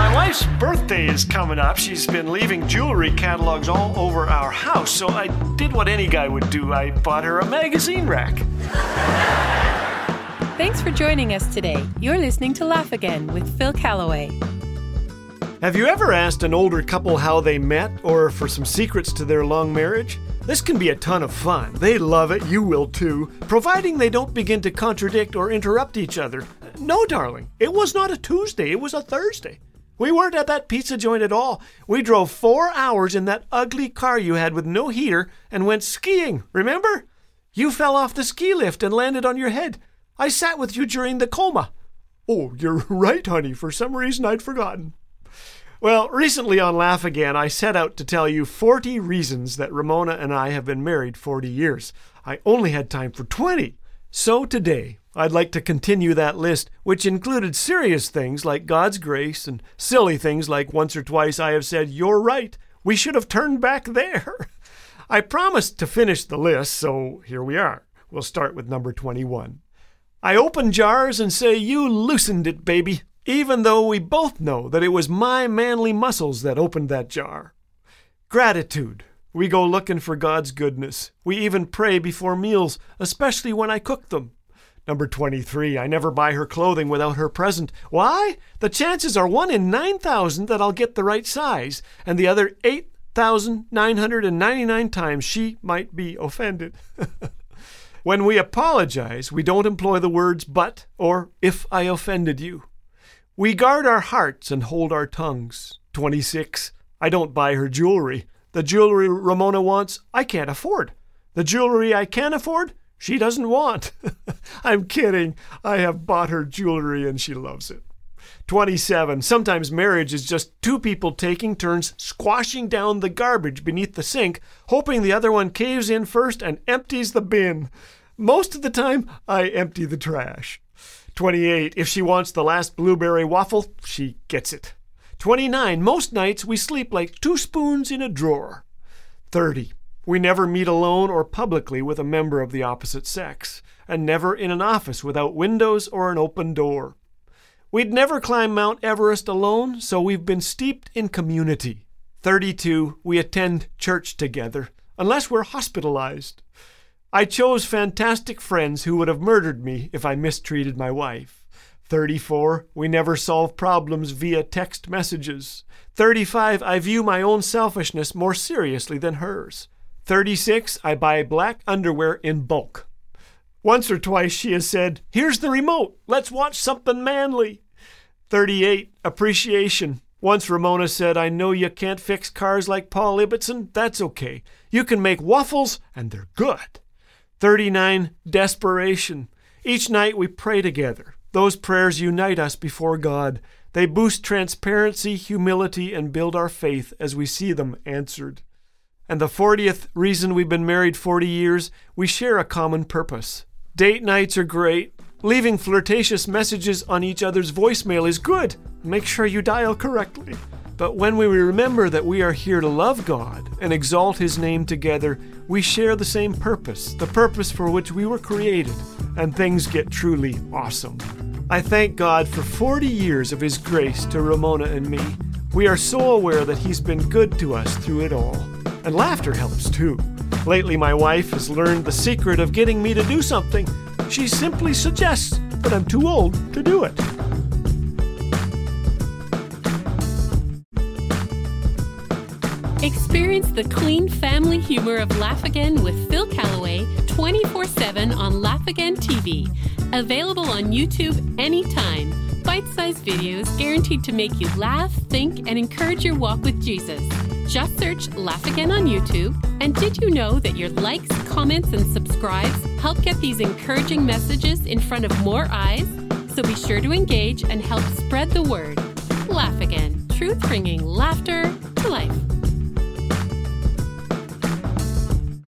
My wife's birthday is coming up. She's been leaving jewelry catalogs all over our house, so I did what any guy would do. I bought her a magazine rack. Thanks for joining us today. You're listening to Laugh Again with Phil Callaway. Have you ever asked an older couple how they met or for some secrets to their long marriage? This can be a ton of fun. They love it, you will too, providing they don't begin to contradict or interrupt each other. No, darling, it was not a Tuesday, it was a Thursday. We weren't at that pizza joint at all. We drove four hours in that ugly car you had with no heater and went skiing, remember? You fell off the ski lift and landed on your head. I sat with you during the coma. Oh, you're right, honey. For some reason, I'd forgotten. Well, recently on Laugh Again, I set out to tell you 40 reasons that Ramona and I have been married 40 years. I only had time for 20. So today, I'd like to continue that list, which included serious things like God's grace and silly things like once or twice I have said, You're right, we should have turned back there. I promised to finish the list, so here we are. We'll start with number 21. I open jars and say, You loosened it, baby even though we both know that it was my manly muscles that opened that jar. Gratitude. We go looking for God's goodness. We even pray before meals, especially when I cook them. Number 23, I never buy her clothing without her present. Why? The chances are 1 in 9,000 that I'll get the right size, and the other 8,999 times she might be offended. when we apologize, we don't employ the words but or if I offended you. We guard our hearts and hold our tongues. 26. I don't buy her jewelry. The jewelry Ramona wants, I can't afford. The jewelry I can afford, she doesn't want. I'm kidding. I have bought her jewelry and she loves it. 27. Sometimes marriage is just two people taking turns squashing down the garbage beneath the sink, hoping the other one caves in first and empties the bin. Most of the time, I empty the trash. 28. If she wants the last blueberry waffle, she gets it. 29. Most nights we sleep like two spoons in a drawer. 30. We never meet alone or publicly with a member of the opposite sex, and never in an office without windows or an open door. We'd never climb Mount Everest alone, so we've been steeped in community. 32. We attend church together, unless we're hospitalized. I chose fantastic friends who would have murdered me if I mistreated my wife. 34. We never solve problems via text messages. 35. I view my own selfishness more seriously than hers. 36. I buy black underwear in bulk. Once or twice she has said, Here's the remote. Let's watch something manly. 38. Appreciation. Once Ramona said, I know you can't fix cars like Paul Ibbotson. That's okay. You can make waffles, and they're good. 39. Desperation. Each night we pray together. Those prayers unite us before God. They boost transparency, humility, and build our faith as we see them answered. And the 40th reason we've been married 40 years, we share a common purpose. Date nights are great. Leaving flirtatious messages on each other's voicemail is good. Make sure you dial correctly. But when we remember that we are here to love God and exalt His name together, we share the same purpose, the purpose for which we were created, and things get truly awesome. I thank God for 40 years of His grace to Ramona and me. We are so aware that He's been good to us through it all. And laughter helps too. Lately, my wife has learned the secret of getting me to do something. She simply suggests that I'm too old to do it. Experience the clean family humor of Laugh Again with Phil Callaway 24 7 on Laugh Again TV. Available on YouTube anytime. Bite sized videos guaranteed to make you laugh, think, and encourage your walk with Jesus. Just search Laugh Again on YouTube. And did you know that your likes, comments, and subscribes help get these encouraging messages in front of more eyes? So be sure to engage and help spread the word. Laugh Again, truth bringing laughter to life.